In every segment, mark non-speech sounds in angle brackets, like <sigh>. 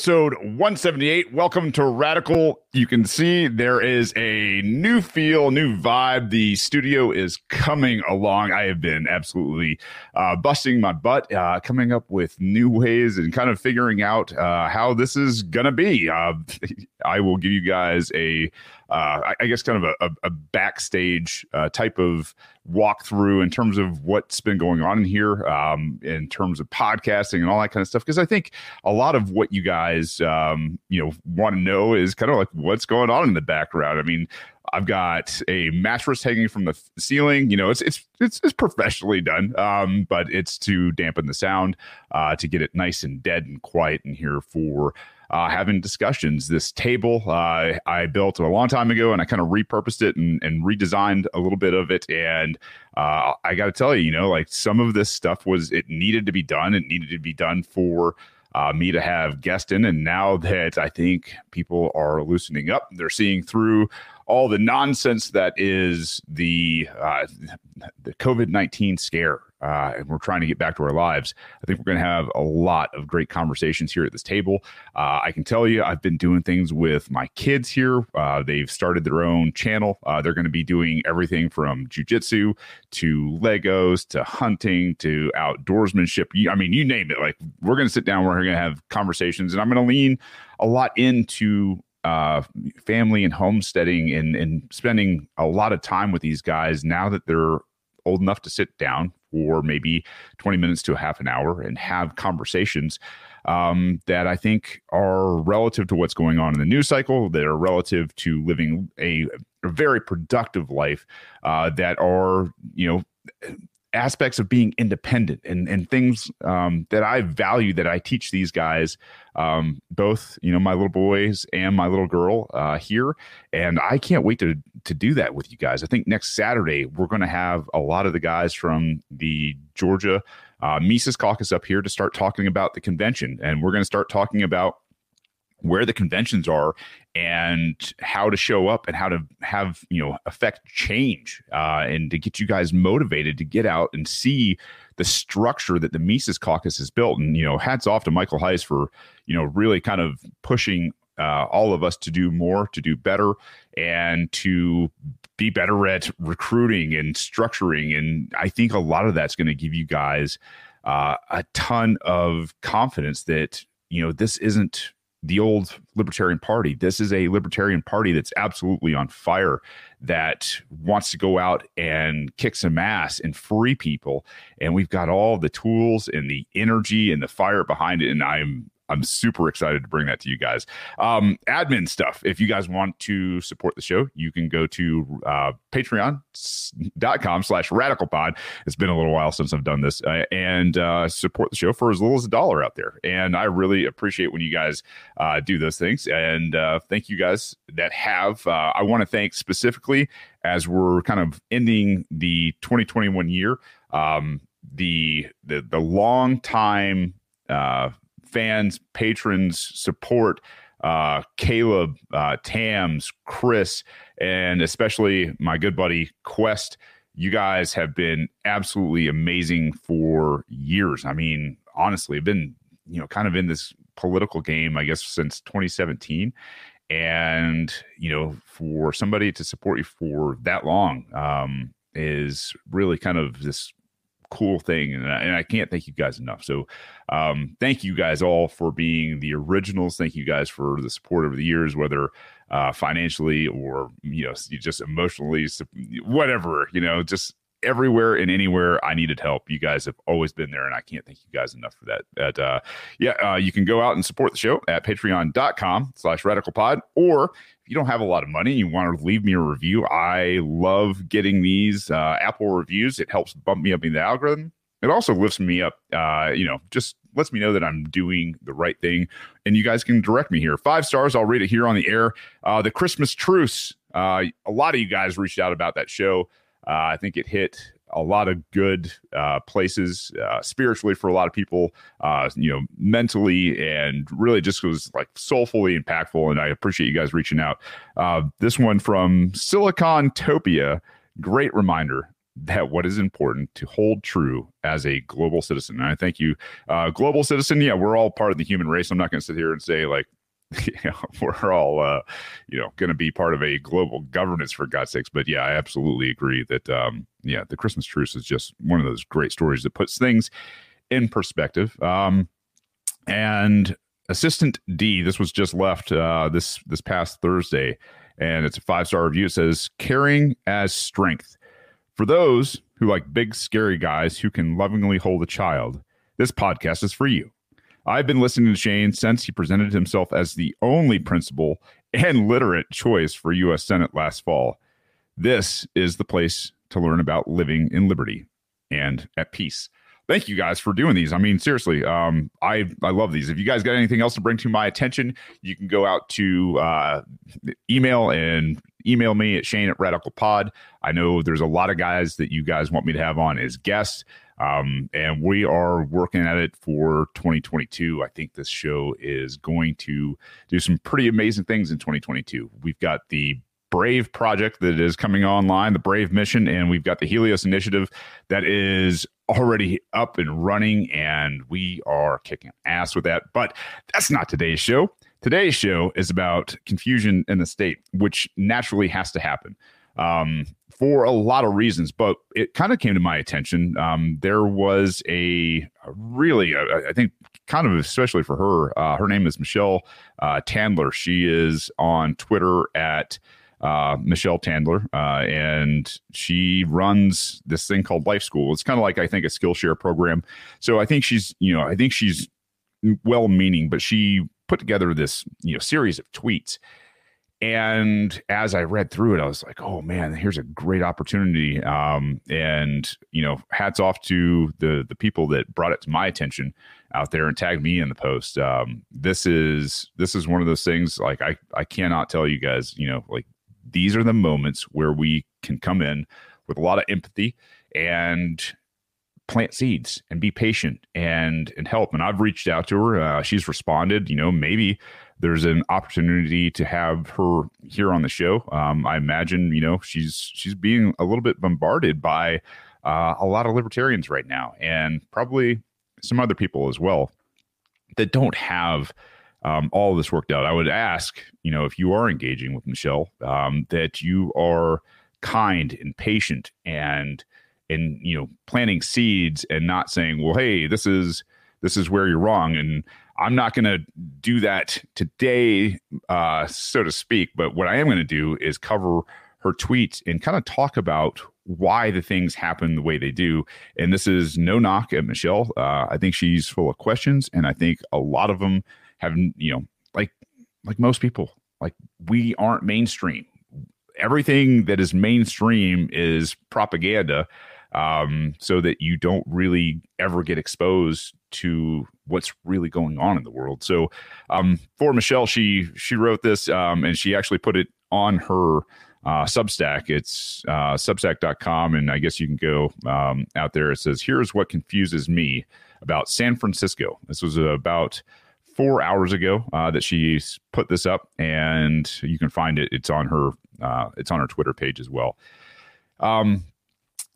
Episode 178. Welcome to Radical. You can see there is a new feel, new vibe. The studio is coming along. I have been absolutely uh, busting my butt, uh, coming up with new ways and kind of figuring out uh, how this is going to be. Uh, <laughs> I will give you guys a uh, I guess kind of a, a backstage uh, type of walkthrough in terms of what's been going on in here, um, in terms of podcasting and all that kind of stuff. Because I think a lot of what you guys, um, you know, want to know is kind of like what's going on in the background. I mean, I've got a mattress hanging from the ceiling. You know, it's it's it's, it's professionally done, um, but it's to dampen the sound, uh, to get it nice and dead and quiet in here for uh, having discussions. This table uh, I built a long time ago, and I kind of repurposed it and, and, redesigned a little bit of it. And uh, I got to tell you, you know, like some of this stuff was it needed to be done. It needed to be done for. Uh, me to have guest in, and now that I think people are loosening up, they're seeing through all the nonsense that is the uh, the COVID nineteen scare uh, and we're trying to get back to our lives, I think we're going to have a lot of great conversations here at this table. Uh, I can tell you, I've been doing things with my kids here. Uh, they've started their own channel. Uh, they're going to be doing everything from jujitsu to Legos to hunting to outdoorsmanship. I mean, you name it. Like, we're going to sit down, we're going to have conversations, and I'm going to lean a lot into uh, family and homesteading and, and spending a lot of time with these guys now that they're old enough to sit down for maybe 20 minutes to a half an hour and have conversations um, that I think are relative to what's going on in the news cycle, that are relative to living a, a very productive life, uh, that are, you know, aspects of being independent and and things um, that I value that I teach these guys, um, both you know my little boys and my little girl uh, here, and I can't wait to to do that with you guys. I think next Saturday we're going to have a lot of the guys from the Georgia uh, Mises Caucus up here to start talking about the convention, and we're going to start talking about where the conventions are and how to show up and how to have you know affect change uh, and to get you guys motivated to get out and see the structure that the Mises Caucus has built. And you know, hats off to Michael Heise for you know really kind of pushing uh, all of us to do more, to do better, and to be better at recruiting and structuring. And I think a lot of that's going to give you guys uh, a ton of confidence that you know this isn't the old Libertarian Party. This is a Libertarian Party that's absolutely on fire, that wants to go out and kick some ass and free people. And we've got all the tools and the energy and the fire behind it. And I'm I'm super excited to bring that to you guys. Um, admin stuff. If you guys want to support the show, you can go to uh, patreon.com slash radical pod. It's been a little while since I've done this uh, and uh, support the show for as little as a dollar out there. And I really appreciate when you guys uh, do those things. And uh, thank you guys that have. Uh, I want to thank specifically as we're kind of ending the 2021 year. Um, the the the long time uh, fans, patrons, support uh, Caleb, uh, Tams, Chris, and especially my good buddy Quest. You guys have been absolutely amazing for years. I mean, honestly, I've been, you know, kind of in this political game, I guess, since 2017. And, you know, for somebody to support you for that long um, is really kind of this cool thing and I, and I, can't thank you guys enough. So um, thank you guys all for being the originals. Thank you guys for the support over the years whether uh, financially or you know just emotionally whatever you know just everywhere and anywhere I needed help. You guys have always been there, and I can't thank you guys enough for that. That uh, yeah, uh, you can go out and support the show at patreon.com slash radical pod, or if you don't have a lot of money, you want to leave me a review. I love getting these uh, Apple reviews. It helps bump me up in the algorithm. It also lifts me up, uh, you know, just lets me know that I'm doing the right thing. And you guys can direct me here. Five stars, I'll read it here on the air. Uh, the Christmas Truce. Uh, a lot of you guys reached out about that show. Uh, I think it hit a lot of good uh, places uh, spiritually for a lot of people, uh, you know, mentally, and really just was like soulfully impactful. And I appreciate you guys reaching out. Uh, this one from Silicon Topia, great reminder. that what is important to hold true as a global citizen. And I thank you, uh, global citizen. Yeah, we're all part of the human race. I'm not going to sit here and say like <laughs> you know, we're all uh, you know going to be part of a global governance for God's sakes. But yeah, I absolutely agree that um, yeah, the Christmas truce is just one of those great stories that puts things in perspective. Um, and Assistant D, this was just left uh, this this past Thursday, and it's a five star review. It says caring as strength for those who like big scary guys who can lovingly hold a child. This podcast is for you. I've been listening to Shane since he presented himself as the only principal and literate choice for U.S. Senate last fall. This is the place to learn about living in liberty and at peace. Thank you guys for doing these. I mean, seriously, um, I I love these. If you guys got anything else to bring to my attention, you can go out to uh, email and email me at Shane at Radical Pod. I know there's a lot of guys that you guys want me to have on as guests. Um, and we are working at it for 2022. I think this show is going to do some pretty amazing things in 2022. We've got the Brave project that is coming online, the Brave mission, and we've got the Helios initiative that is already up and running, and we are kicking ass with that. But that's not today's show. Today's show is about confusion in the state, which naturally has to happen. Um, for a lot of reasons, but it kind of came to my attention. Um, there was a, really, I think, kind of especially for her. Uh, her name is Michelle uh, Tandler. She is on Twitter at uh, Michelle Tandler, uh, and she runs this thing called Life School. It's kind of like I think a Skillshare program. So I think she's, you know, I think she's well-meaning, but she put together this, you know, series of tweets and as I read through it, I was like, "Oh man, here's a great opportunity!" Um, and you know, hats off to the the people that brought it to my attention out there and tagged me in the post. Um, this is this is one of those things. Like I I cannot tell you guys, you know, like these are the moments where we can come in with a lot of empathy and plant seeds and be patient and and help. And I've reached out to her. Uh, she's responded. You know, maybe there's an opportunity to have her here on the show. Um, I imagine you know she's she's being a little bit bombarded by uh, a lot of libertarians right now, and probably some other people as well that don't have um, all this worked out. I would ask, you know, if you are engaging with Michelle, um, that you are kind and patient and and you know planting seeds and not saying, well, hey, this is this is where you're wrong and I'm not going to do that today, uh, so to speak. But what I am going to do is cover her tweets and kind of talk about why the things happen the way they do. And this is no knock at Michelle. Uh, I think she's full of questions, and I think a lot of them have, you know, like like most people, like we aren't mainstream. Everything that is mainstream is propaganda um, so that you don't really ever get exposed to what's really going on in the world. So um, for Michelle, she she wrote this um, and she actually put it on her uh, Substack. It's uh, substack.com, and I guess you can go um, out there. It says, "Here's what confuses me about San Francisco." This was about four hours ago uh, that she put this up, and you can find it. It's on her. Uh, it's on her Twitter page as well. Um,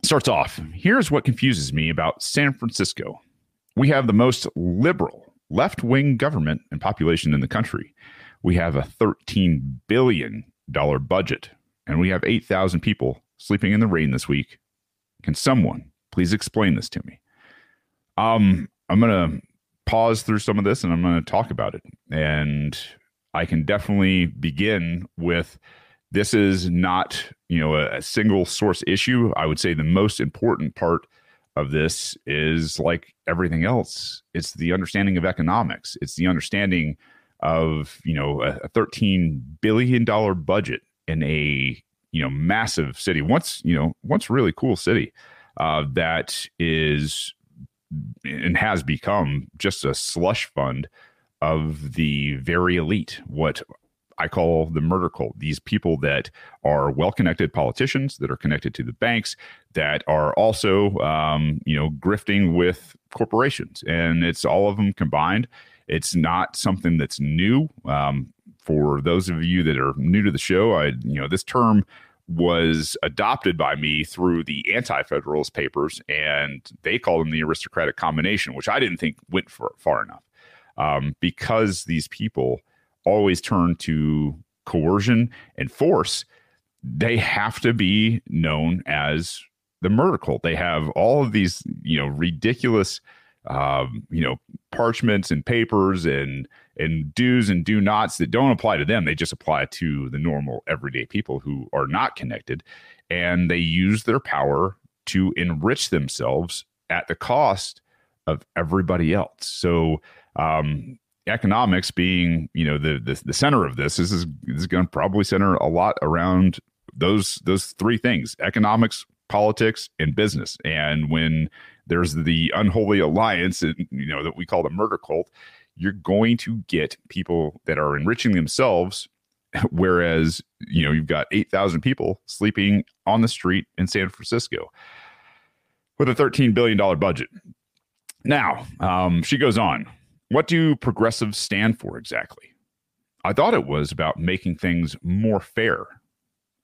starts off here's what confuses me about San Francisco. We have the most liberal left wing government and population in the country. We have a $13 billion budget, and we have 8,000 people sleeping in the rain this week. Can someone please explain this to me? Um, I'm going to pause through some of this and I'm going to talk about it. And I can definitely begin with this is not you know a, a, single source issue. I would say the most important part of this is like everything else it's the understanding of economics. It's the understanding of you know a, a 13 billion dollar budget in a you know massive city once you know once really cool city uh, that is and has become just a slush fund of the very elite what I call the murder cult. These people that are well connected politicians that are connected to the banks that are also, um, you know, grifting with corporations, and it's all of them combined. It's not something that's new. Um, for those of you that are new to the show, I, you know, this term was adopted by me through the anti-federalist papers and they called them the aristocratic combination which i didn't think went for, far enough um, because these people always turn to coercion and force they have to be known as the murder cult they have all of these you know ridiculous um, you know parchments and papers and and do's and do nots that don't apply to them. They just apply to the normal everyday people who are not connected. And they use their power to enrich themselves at the cost of everybody else. So, um, economics being, you know, the, the, the center of this, this is, this is going to probably center a lot around those, those three things, economics, politics and business. And when there's the unholy alliance, you know, that we call the murder cult, you're going to get people that are enriching themselves <laughs> whereas you know you've got 8000 people sleeping on the street in san francisco with a $13 billion budget now um, she goes on what do progressives stand for exactly i thought it was about making things more fair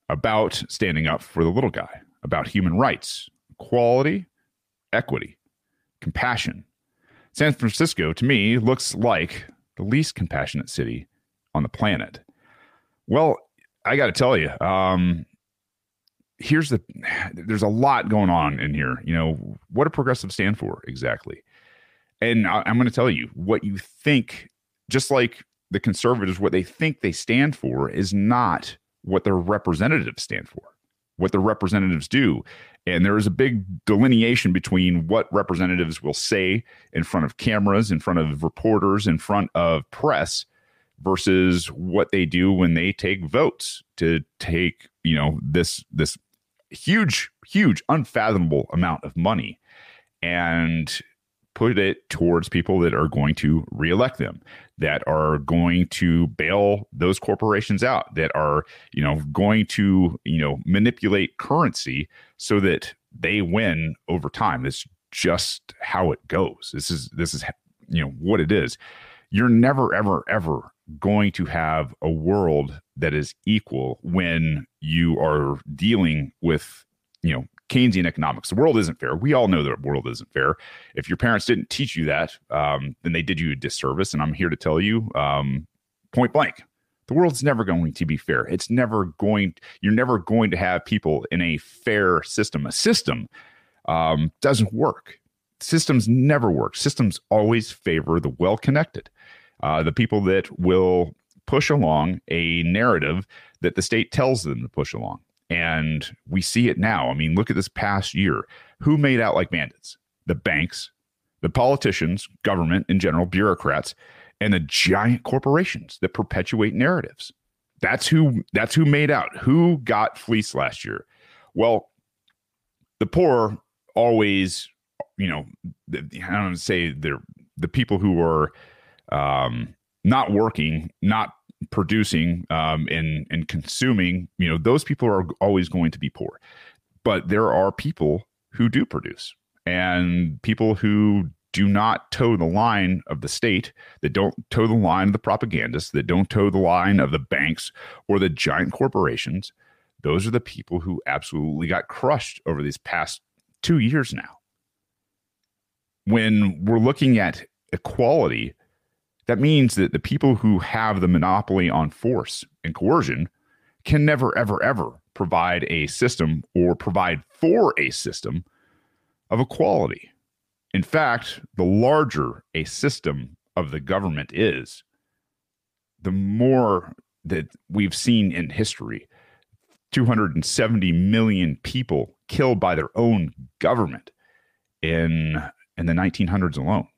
about standing up for the little guy about human rights equality equity compassion San Francisco, to me, looks like the least compassionate city on the planet. Well, I got to tell you, um, here's the there's a lot going on in here. You know, what do progressives stand for exactly? And I, I'm going to tell you what you think, just like the conservatives, what they think they stand for is not what their representatives stand for, what the representatives do. And there is a big delineation between what representatives will say in front of cameras, in front of reporters, in front of press versus what they do when they take votes to take, you know, this this huge huge unfathomable amount of money and put it towards people that are going to reelect them that are going to bail those corporations out that are you know going to you know manipulate currency so that they win over time. It's just how it goes. This is this is you know what it is. You're never ever ever going to have a world that is equal when you are dealing with you know Keynesian economics. The world isn't fair. We all know the world isn't fair. If your parents didn't teach you that, um, then they did you a disservice. And I'm here to tell you, um, point blank, the world's never going to be fair. It's never going. You're never going to have people in a fair system. A system um, doesn't work. Systems never work. Systems always favor the well-connected, uh, the people that will push along a narrative that the state tells them to push along. And we see it now. I mean, look at this past year. Who made out like bandits? The banks, the politicians, government in general, bureaucrats, and the giant corporations that perpetuate narratives. That's who that's who made out. Who got fleeced last year? Well, the poor always, you know, I don't say they're the people who are um, not working, not producing um, and and consuming, you know, those people are always going to be poor. But there are people who do produce, and people who do not toe the line of the state, that don't toe the line of the propagandists, that don't toe the line of the banks or the giant corporations. Those are the people who absolutely got crushed over these past two years now. When we're looking at equality, that means that the people who have the monopoly on force and coercion can never, ever, ever provide a system or provide for a system of equality. In fact, the larger a system of the government is, the more that we've seen in history 270 million people killed by their own government in in the 1900s alone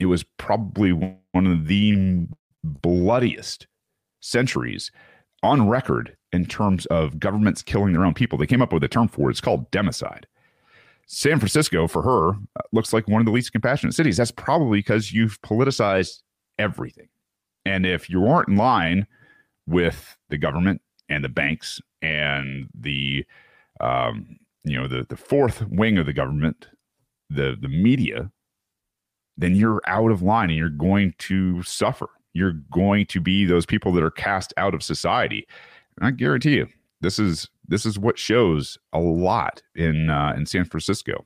it was probably one of the bloodiest centuries on record in terms of governments killing their own people. They came up with a term for it. It's called democide. San Francisco, for her, uh, looks like one of the least compassionate cities. That's probably because you've politicized everything. And if you aren't in line with the government and the banks and the, um, you know, the the fourth wing of the government, the the media, then you're out of line and you're going to suffer. You're going to be those people that are cast out of society. And I guarantee you, this is this is what shows a lot in uh, in San Francisco.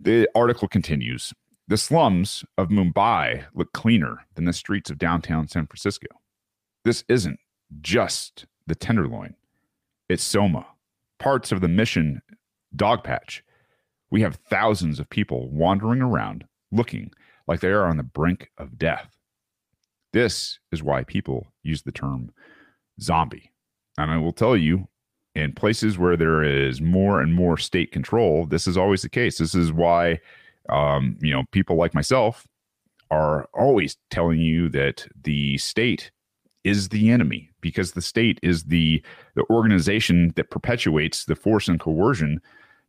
The article continues. The slums of Mumbai look cleaner than the streets of downtown San Francisco. This isn't just the Tenderloin, it's Soma, parts of the Mission Dogpatch. We have thousands of people wandering around looking like they are on the brink of death. This is why people use the term zombie. And I will tell you, in places where there is more and more state control, this is always the case. This is why, um, you know, people like myself are always telling you that the state is the enemy because the state is the the organization that perpetuates the force and coercion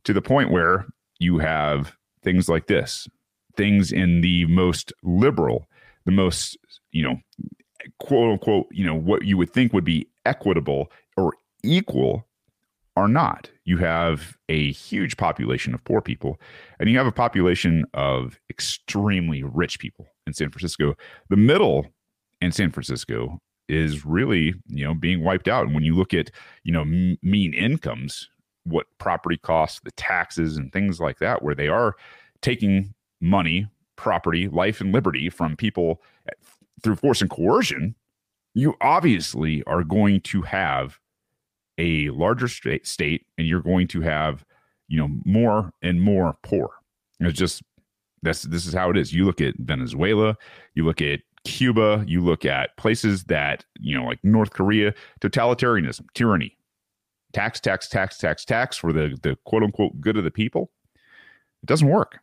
to the point where you have things like this things in the most liberal the most you know quote unquote you know what you would think would be equitable or equal are not. You have a huge population of poor people and you have a population of extremely rich people in San Francisco. The middle in San Francisco is really you know being wiped out. And when you look at you know m- mean incomes what property costs the taxes and things like that where they are taking money property life and liberty from people eh, through force and coercion you obviously are going to have a larger state, state and you're going to have you know more and more poor it's just that's this is how it is you look at venezuela you look at Cuba, you look at places that, you know, like North Korea, totalitarianism, tyranny, tax, tax, tax, tax, tax for the, the quote unquote good of the people. It doesn't work.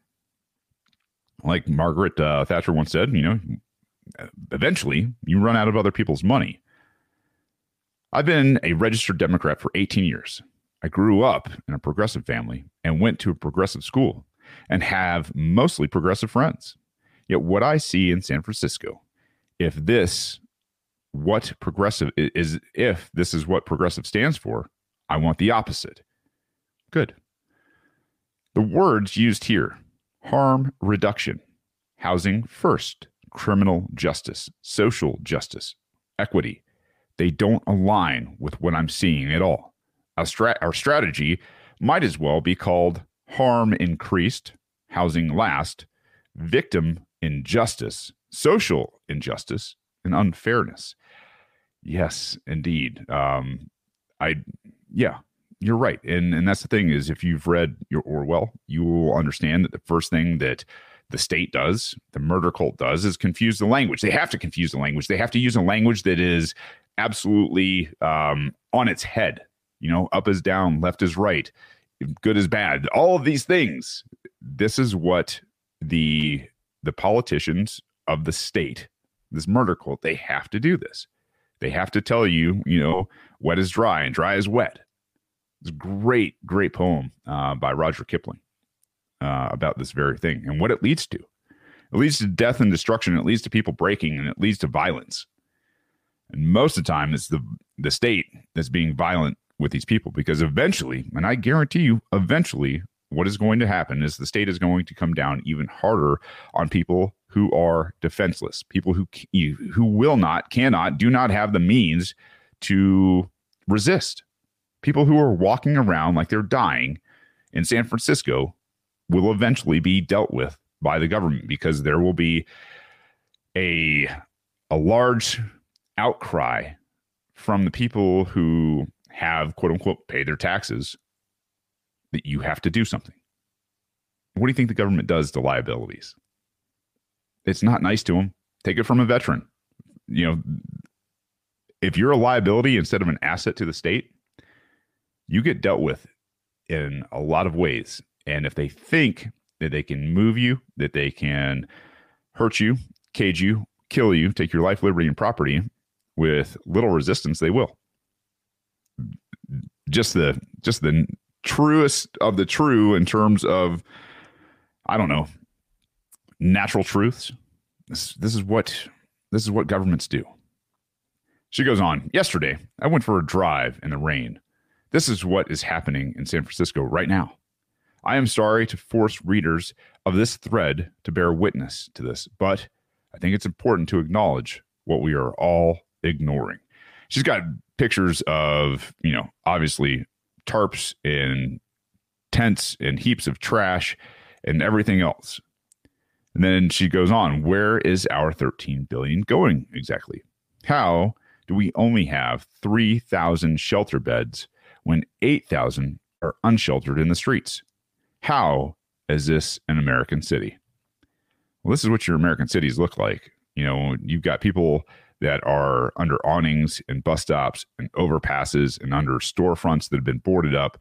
Like Margaret uh, Thatcher once said, you know, eventually you run out of other people's money. I've been a registered Democrat for 18 years. I grew up in a progressive family and went to a progressive school and have mostly progressive friends. Yet, what I see in San Francisco if this what progressive is if this is what progressive stands for i want the opposite good the words used here harm reduction housing first criminal justice social justice equity they don't align with what i'm seeing at all our, our strategy might as well be called harm increased housing last victim injustice social injustice and unfairness. Yes, indeed. Um, I, yeah, you're right. And and that's the thing is, if you've read your Orwell, you will understand that the first thing that the state does, the murder cult does, is confuse the language. They have to confuse the language. They have to use a language that is absolutely um, on its head. You know, up is down, left is right, good is bad. All of these things. This is what the the politicians of the state, this murder cult, they have to do this. They have to tell you, you know, wet is dry and dry is wet. It's a great, great poem uh, by Roger Kipling uh, about this very thing and what it leads to. It leads to death and destruction. It leads to people breaking and it leads to violence. And most of the time, it's the the state that's being violent with these people because eventually, and I guarantee you, eventually, what is going to happen is the state is going to come down even harder on people who are defenseless, people who who will not, cannot, do not have the means to resist. People who are walking around like they're dying in San Francisco will eventually be dealt with by the government because there will be a a large outcry from the people who have quote unquote paid their taxes that you have to do something. What do you think the government does to liabilities? it's not nice to them. Take it from a veteran. You know, if you're a liability instead of an asset to the state, you get dealt with in a lot of ways. And if they think that they can move you, that they can hurt you, cage you, kill you, take your life, liberty, and property with little resistance, they will. Just the just the truest of the true in terms of I don't know natural truths. This, this is what this is what governments do. She goes on, yesterday I went for a drive in the rain. This is what is happening in San Francisco right now. I am sorry to force readers of this thread to bear witness to this, but I think it's important to acknowledge what we are all ignoring. She's got pictures of, you know, obviously tarps and tents and heaps of trash and everything else. And then she goes on, where is our 13 billion going exactly? How do we only have 3,000 shelter beds when 8,000 are unsheltered in the streets? How is this an American city? Well, this is what your American cities look like. You know, you've got people that are under awnings and bus stops and overpasses and under storefronts that have been boarded up.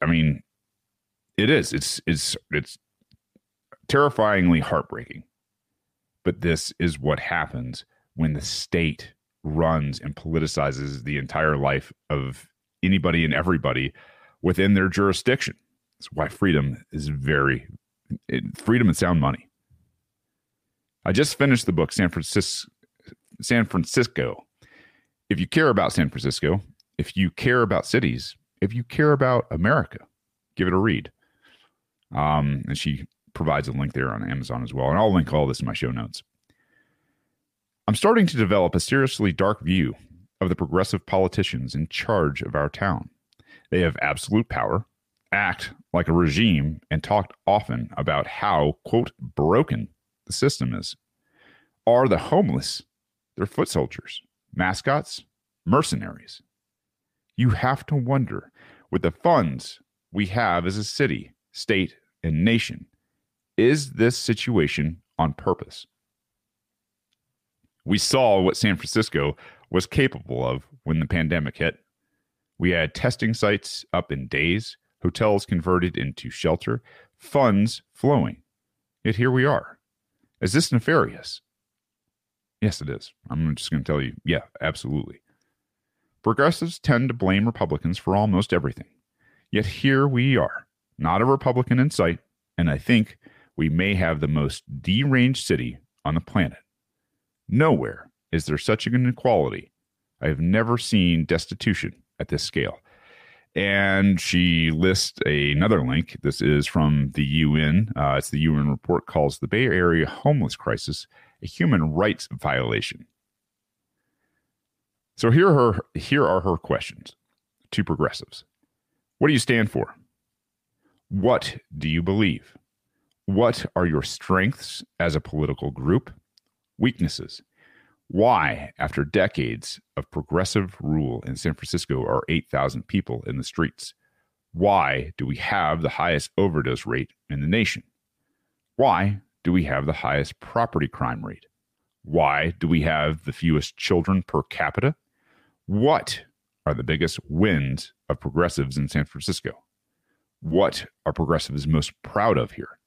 I mean, it is. It's it's it's terrifyingly heartbreaking. But this is what happens when the state runs and politicizes the entire life of anybody and everybody within their jurisdiction. That's why freedom is very it, freedom and sound money. I just finished the book San Francisco San Fransicko. If you care about San Francisco, if you care about cities, if you care about America, give it a read. Um, and she provides a link there on Amazon as well. And I'll link all this in my show notes. I'm starting to develop a seriously dark view of the progressive politicians in charge of our town. They have absolute power, act like a regime, and talk often about how, quote, broken the system is. Are the homeless they're foot soldiers, mascots, mercenaries. You have to wonder with the funds we have as a city, state, and nation, is this situation on purpose? We saw what San Francisco was capable of when the pandemic hit. We had testing sites up in days, hotels converted into shelter, funds flowing. Yet here we are. Is this nefarious? Yes, it is. I'm just going to tell you, yeah, absolutely. Progressives tend to blame Republicans for almost everything. Yet here we are, not a Republican in sight, and I think we may have the most deranged city on the planet. Nowhere is there such an inequality. I have never seen destitution at this scale. And she lists another link. This is from the UN. Uh, it's the UN report calls the Bay Area homeless crisis a human rights violation. So here are her, here are her questions to progressives. What do you stand for? What do you believe? What are your strengths as a political group? Weaknesses? Why, after decades of progressive rule in San Francisco, are 8,000 people in the streets? Why do we have the highest overdose rate in the nation? Why do we have the highest property crime rate? Why do we have the fewest children per capita? What are the biggest wins of progressives in San Francisco? What are progressives most proud of here?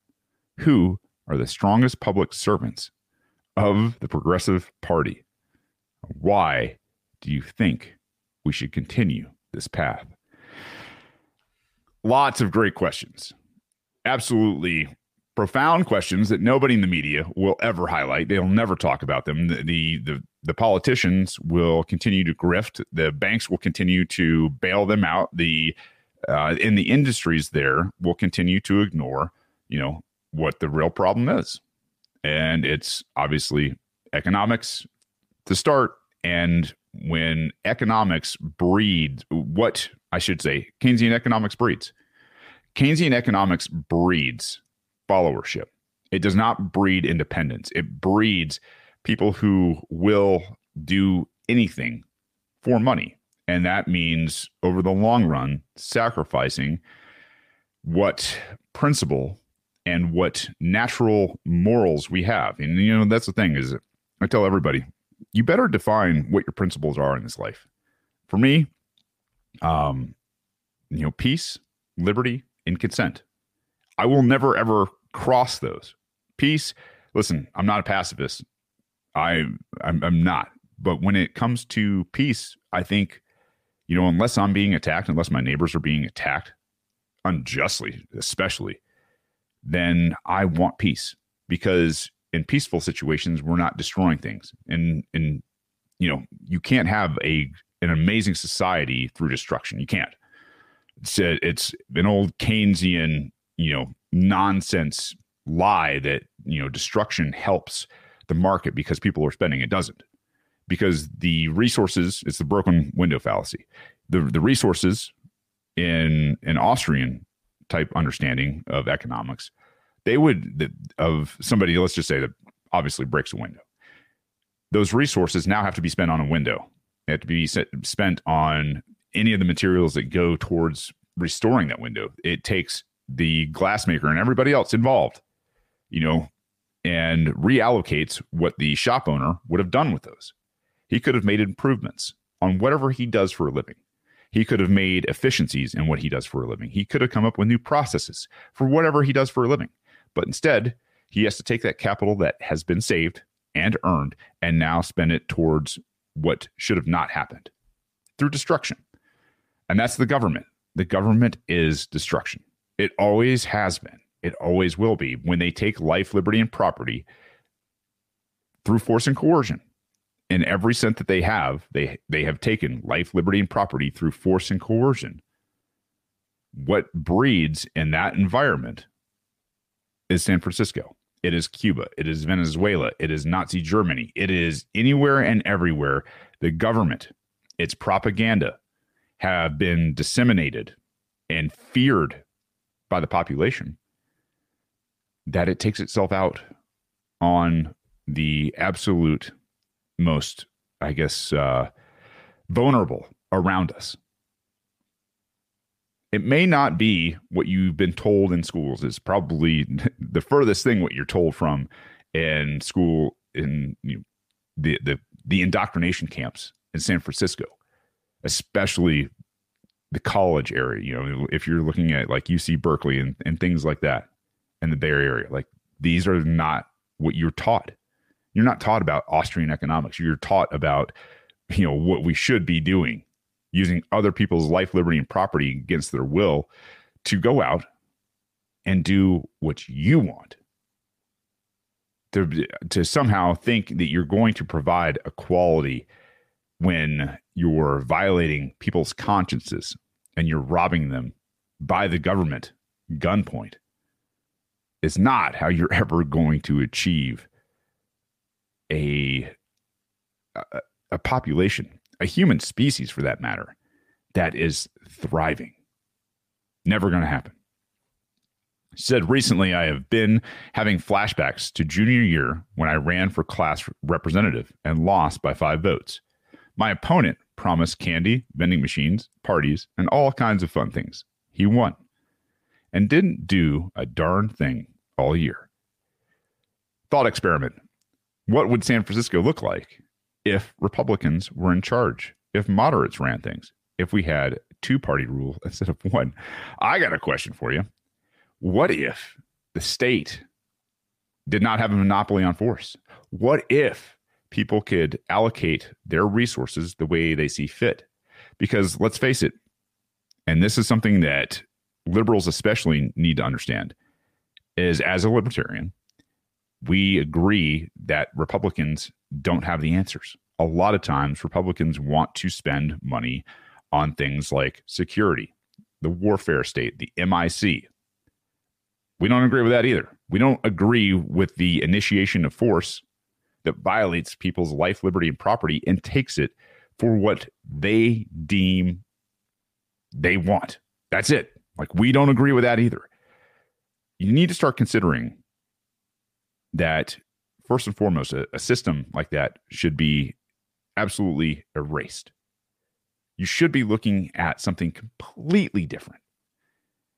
Who are the strongest public servants of the Progressive Party? Why do you think we should continue this path? Lots of great questions. Absolutely profound questions that nobody in the media will ever highlight. They'll never talk about them. The, the the the, politicians will continue to grift. The banks will continue to bail them out. The uh, in the industries there will continue to ignore, you know, what the real problem is, and it's obviously economics to start. And when economics breeds, what I should say, Keynesian economics breeds. Keynesian economics breeds followership. It does not breed independence. It breeds people who will do anything for money. And that means over the long run, sacrificing what principle and what natural morals we have. And you know, that's the thing is I tell everybody, you better define what your principles are in this life. For me, um, you know, peace, liberty, and consent. I will never ever cross those. Peace. Listen, I'm not a pacifist. I I'm, I'm not. But when it comes to peace, I think you know, unless I'm being attacked, unless my neighbors are being attacked unjustly, especially, then I want peace because in peaceful situations we're not destroying things. And and you know, you can't have a an amazing society through destruction. You can't. It's a, it's an old Keynesian, you know, nonsense lie that you know destruction helps the market because people are spending it doesn't because the resources it's the broken window fallacy the the resources in an Austrian type understanding of economics, they would of somebody. Let's just say that obviously breaks a window. Those resources now have to be spent on a window. They have to be spent on any of the materials that go towards restoring that window. It takes the glassmaker and everybody else involved, you know, and reallocates what the shop owner would have done with those. He could have made improvements on whatever he does for a living. He could have made efficiencies in what he does for a living. He could have come up with new processes for whatever he does for a living. But instead, he has to take that capital that has been saved and earned and now spend it towards what should have not happened through destruction. And that's the government. The government is destruction. It always has been. It always will be when they take life, liberty, and property through force and coercion. In every cent that they have, they they have taken life, liberty, and property through force and coercion. What breeds in that environment is San Francisco. It is Cuba. It is Venezuela. It is Nazi Germany. It is anywhere and everywhere. The government, its propaganda, have been disseminated and feared by the population that it takes itself out on the absolute most, I guess, uh, vulnerable around us. It may not be what you've been told in schools. It's probably <laughs> the furthest thing what you're told from in school in you know, the the the indoctrination camps in San Francisco especially the college area. You know, if you're looking at like UC Berkeley and, and things like that in the Bay Area, like these are not what you're taught. You're not taught about Austrian economics. You're taught about, you know, what we should be doing, using other people's life, liberty, and property against their will to go out and do what you want. To, to somehow think that you're going to provide equality when you're violating people's consciences and you're robbing them by the government gunpoint is not how you're <laughs> ever going to achieve a, a, population, a human species for that matter, that is thriving. Never going to happen. said recently, I have been having flashbacks to junior year when I ran for class representative and lost by five votes. My opponent promised candy, vending machines, parties, and all kinds of fun things. He won and didn't do a darn thing all year. Thought experiment What would San Francisco look like if Republicans were in charge, if moderates ran things, if we had two party rule <laughs> instead of one? I got a question for you. What if the state did not have a monopoly on force? What if people could allocate their resources the way they see fit. Because let's face it, and this is something that liberals especially need to understand, is as a libertarian, we agree that Republicans don't have the answers. A lot of times, Republicans want to spend money on things like security, the warfare state, the MIC. We don't agree with that either. We don't agree with the initiation of force that violates people's life, liberty, and property and takes it for what they deem they want. That's it. Like, we don't agree with that either. You need to start considering that, first and foremost, a, a system like that should be absolutely erased. You should be looking at something completely different.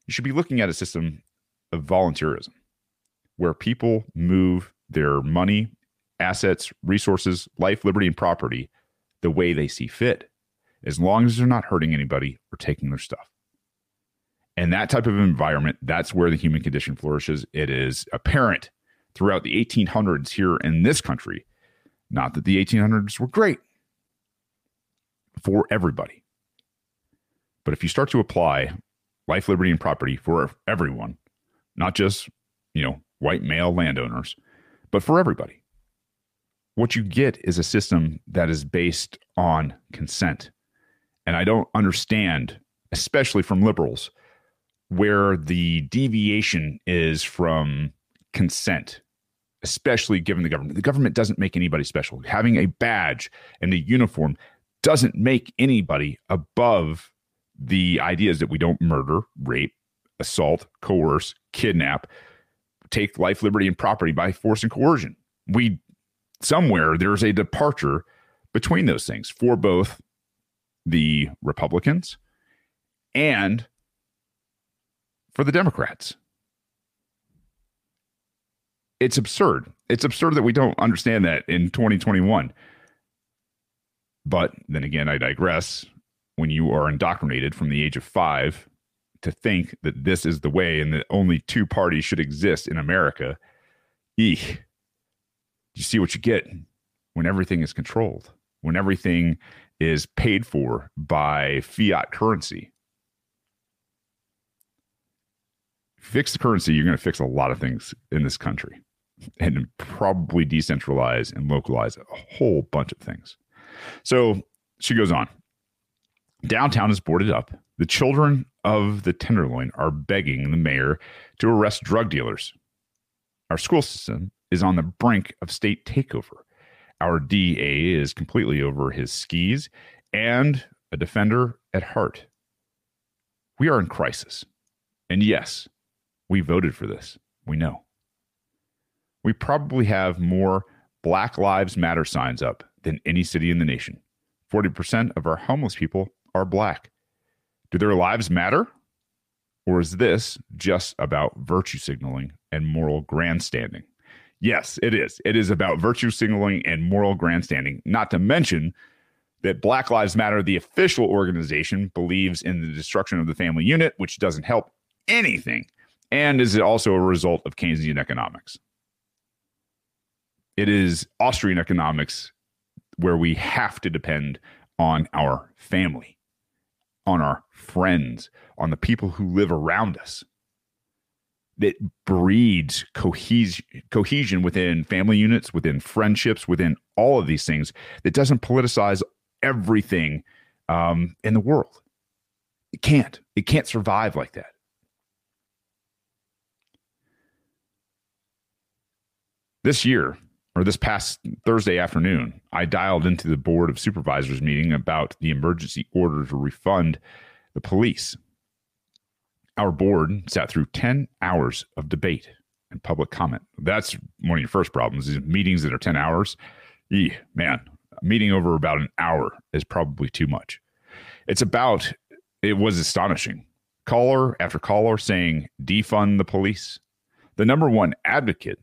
You should be looking at a system of volunteerism where people move their money assets, resources, life, liberty, and property the way they see fit, as long as they're not hurting anybody or taking their stuff. And that type of environment, that's where the human condition flourishes. It is apparent throughout the 1800s here in this country. Not that the 1800s were great for everybody. But if you start to apply life, liberty, and property for everyone, not just, you know, white male landowners, but for everybody, what you get is a system that is based on consent. And I don't understand, especially from liberals, where the deviation is from consent, especially given the government. The government doesn't make anybody special. Having a badge and a uniform doesn't make anybody above the ideas that we don't murder, rape, assault, coerce, kidnap, take life, liberty, and property by force and coercion. We somewhere there's a departure between those things for both the Republicans and for the Democrats. It's absurd. It's absurd that we don't understand that in 2021. But then again, I digress. When you are indoctrinated from the age of five to think that this is the way and that only two parties should exist in America, eek, you see what you get when everything is controlled, when everything is paid for by fiat currency. Fix the currency, you're going to fix a lot of things in this country and probably decentralize and localize a whole bunch of things. So she goes on. Downtown is boarded up. The children of the Tenderloin are begging the mayor to arrest drug dealers. Our school system is on the brink of state takeover. Our DA is completely over his skis and a defender at heart. We are in crisis. And yes, we voted for this. We know. We probably have more Black Lives Matter signs up than any city in the nation. 40% of our homeless people are black. Do their lives matter? Or is this just about virtue signaling and moral grandstanding? Yes, it is. It is about virtue signaling and moral grandstanding, not to mention that Black Lives Matter, the official organization, believes in the destruction of the family unit, which doesn't help anything, and is also a result of Keynesian economics. It is Austrian economics where we have to depend on our family, on our friends, on the people who live around us. That breeds cohesion, cohesion within family units, within friendships, within all of these things that doesn't politicize everything um, in the world. It can't. It can't survive like that. This year, or this past Thursday afternoon, I dialed into the Board of Supervisors meeting about the emergency order to refund the police. Our board sat through 10 hours of debate and public comment. That's one of your first problems is meetings that are 10 hours. Eeh, man, a meeting over about an hour is probably too much. It's about, it was astonishing. Caller after caller saying, defund the police. The number one advocate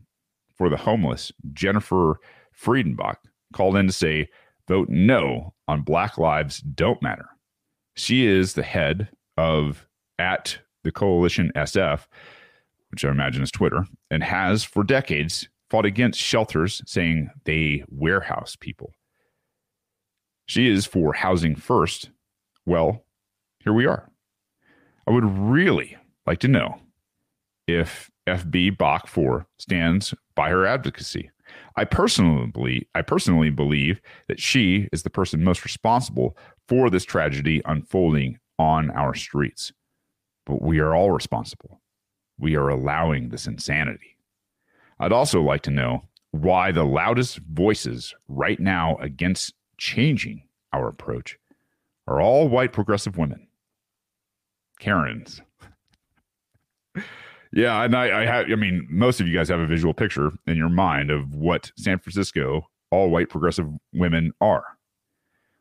for the homeless, Jennifer Friedenbach, called in to say, vote no on Black Lives Don't Matter. She is the head of at the coalition SF, which I imagine is Twitter, and has for decades fought against shelters saying they warehouse people. She is for housing first. Well, here we are. I would really like to know if Friedenbach 4 stands by her advocacy. I personally believe, I personally believe that she is the person most responsible for this tragedy unfolding on our streets. But we are all responsible. We are allowing this insanity. I'd also like to know why the loudest voices right now against changing our approach are all white progressive women. Karens. Yeah, and I, I have. I mean, most of you guys have a visual picture in your mind of what San Francisco all white progressive women are.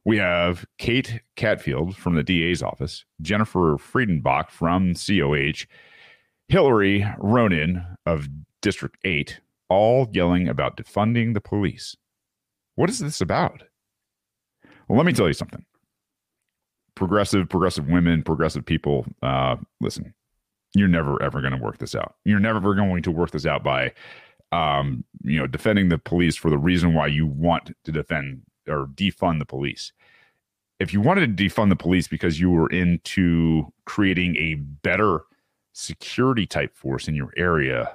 We have Kate Chatfield from the DA's office, Jennifer Friedenbach from COH, Hillary Ronen of District 8, all yelling about defunding the police. What is this about? Well, let me tell you something. Progressive, progressive women, progressive people, uh, listen, you're never ever going to work this out. You're never going to work this out by, um, you know, defending the police for the reason why you want to defend or defund the police. If you wanted to defund the police because you were into creating a better security type force in your area,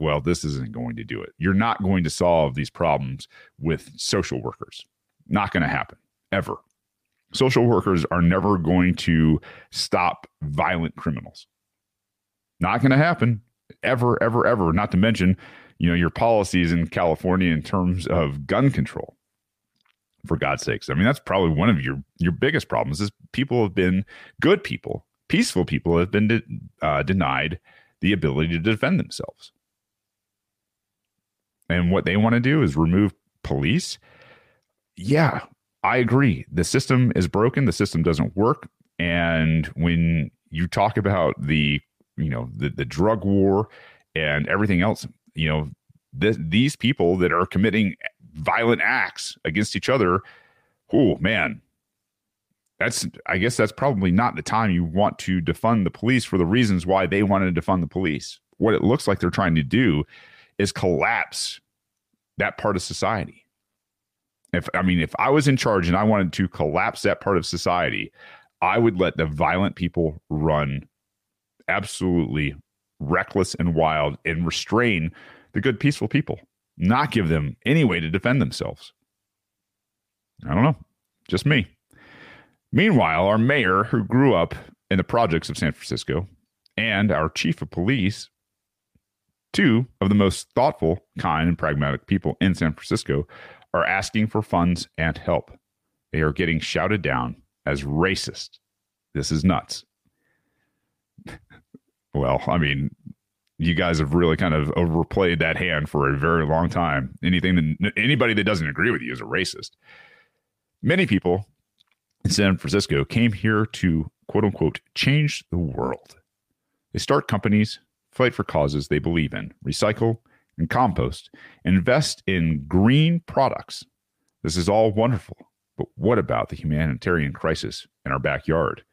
well, this isn't going to do it. You're not going to solve these problems with social workers. Not going to happen ever. Social workers are never going to stop violent criminals. Not going to happen ever, ever, ever. Not to mention, you know, your policies in California in terms of gun control. For God's sakes, I mean that's probably one of your your biggest problems is people have been good people, peaceful people have been de- uh, denied the ability to defend themselves. And what they want to do is remove police. Yeah, I agree. The system is broken. The system doesn't work. And when you talk about the, you know, the, the drug war and everything else, you know, th- these people that are committing violent acts against each other, oh man, that's I guess that's probably not the time you want to defund the police for the reasons why they wanted to defund the police. What it looks like they're trying to do is collapse that part of society. If I mean, if I was in charge and I wanted to collapse that part of society, I would let the violent people run absolutely reckless and wild and restrain the good, peaceful people, not give them any way to defend themselves. I don't know, just me. Meanwhile, our mayor, who grew up in the projects of San Francisco, and our chief of police, two of the most thoughtful, kind, and pragmatic people in San Francisco, are asking for funds and help. They are getting shouted down as racist. This is nuts. Well, I mean, you guys have really kind of overplayed that hand for a very long time. Anything that anybody that doesn't agree with you is a racist. Many people in San Francisco came here to quote unquote change the world. They start companies, fight for causes they believe in, recycle and compost, invest in green products. This is all wonderful. But what about the humanitarian crisis in our backyard?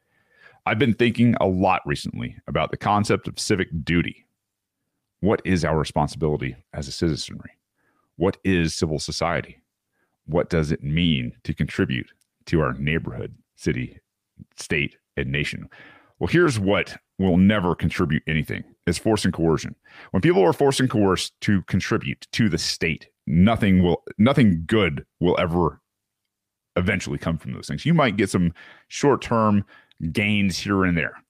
I've been thinking a lot recently about the concept of civic duty. What is our responsibility as a citizenry? What is civil society? What does it mean to contribute to our neighborhood, city, state, and nation. Well, here's what will never contribute anything is force and coercion. When people are forced and coerced to contribute to the state, nothing will nothing good will ever eventually come from those things. You might get some short-term gains here and there.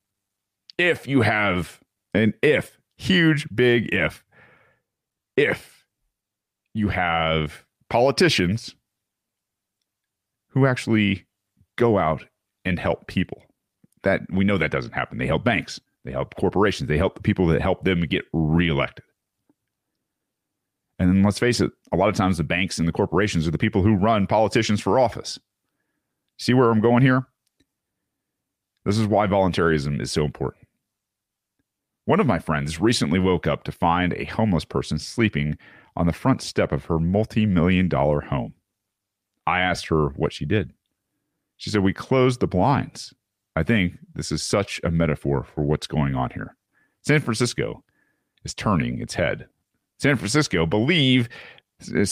If you have an if, huge big if, if you have politicians who actually go out and help people. That we know that doesn't happen. They help banks, they help corporations, they help the people that help them get reelected. And then let's face it, a lot of times the banks and the corporations are the people who run politicians for office. See where I'm going here? This is why voluntarism is so important. One of my friends recently woke up to find a homeless person sleeping on the front step of her multi million dollar home. I asked her what she did. She said, We closed the blinds. I think this is such a metaphor for what's going on here. San Francisco is turning its head. San Francisco believe,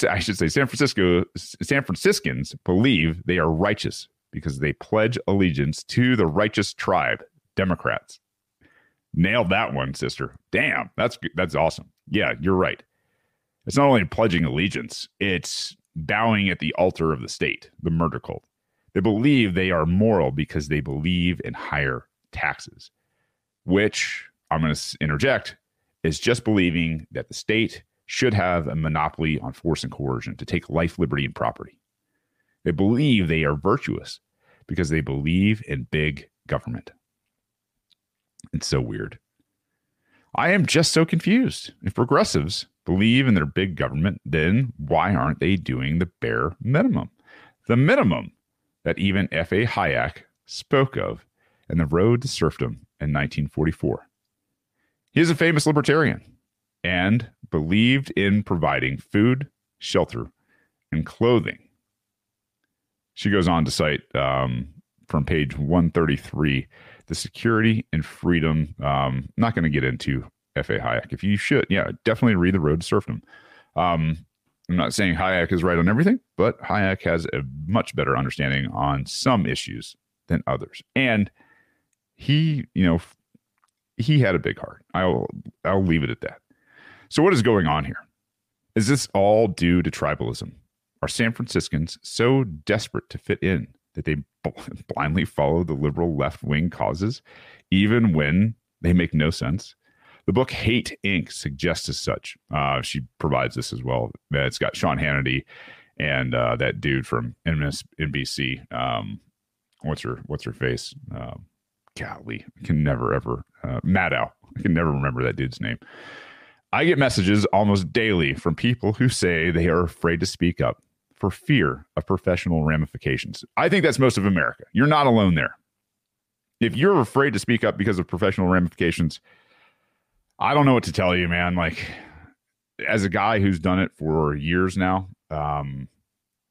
I should say, San Francisco, San Franciscans believe they are righteous because they pledge allegiance to the righteous tribe, Democrats. Nailed that one, sister. Damn, that's that's awesome. Yeah, you're right. It's not only pledging allegiance, it's bowing at the altar of the state, the murder cult. They believe they are moral because they believe in higher taxes, which I'm going to interject is just believing that the state should have a monopoly on force and coercion to take life, liberty, and property. They believe they are virtuous because they believe in big government. It's so weird. I am just so confused. If progressives believe in their big government, then why aren't they doing the bare minimum? The minimum that even F.A. Hayek spoke of in The Road to Serfdom in 1944. He is a famous libertarian and believed in providing food, shelter, and clothing. She goes on to cite um, from page 133 the security and freedom. Um, not going to get into F.A. Hayek. If you should, yeah, definitely read The Road to Serfdom. Um, I'm not saying Hayek is right on everything, but Hayek has a much better understanding on some issues than others. And he, you know, he had a big heart. I'll I'll leave it at that. So what is going on here? Is this all due to tribalism? Are San Franciscans so desperate to fit in that they <laughs> blindly follow the liberal left wing causes, even when they make no sense? The book Hate Inc. suggests as such. Uh, she provides this as well. It's got Sean Hannity and uh, that dude from MSNBC. Um, what's her What's her face? Um, golly, I can never ever uh, Maddow. I can never remember that dude's name. I get messages almost daily from people who say they are afraid to speak up for fear of professional ramifications. I think that's most of America. You're not alone there. If you're afraid to speak up because of professional ramifications, I don't know what to tell you, man. Like, as a guy who's done it for years now, um,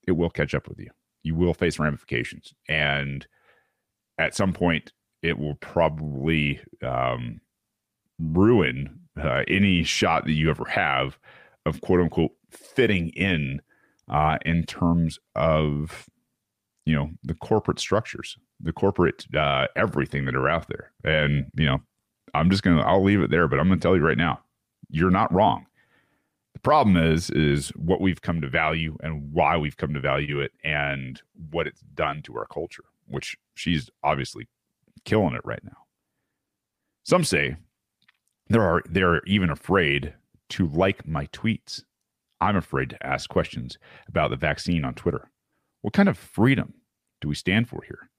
it will catch up with you. You will face ramifications. And at some point, it will probably um, ruin uh, any shot that you ever have of quote unquote fitting in uh, in terms of you know the corporate structures the corporate uh, everything that are out there. And you know i'm just gonna i'll leave it there but i'm gonna tell you right now you're not wrong. The problem is is what we've come to value and why we've come to value it and what it's done to our culture which she's obviously killing it right now. Some say there are they're even afraid to like my tweets. I'm afraid to ask questions about the vaccine on Twitter. What kind of freedom do we stand for here?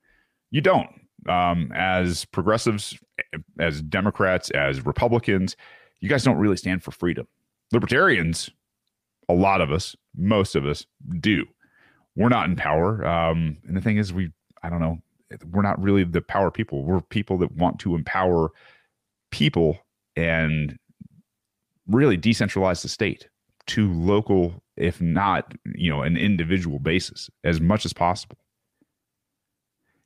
You don't. Um, as progressives, as Democrats, as Republicans, you guys don't really stand for freedom. Libertarians, a lot of us, most of us do. We're not in power. Um, and the thing is, we, I don't know, we're not really the power people. We're people that want to empower people and really decentralize the state to local, if not, you know, an individual basis as much as possible.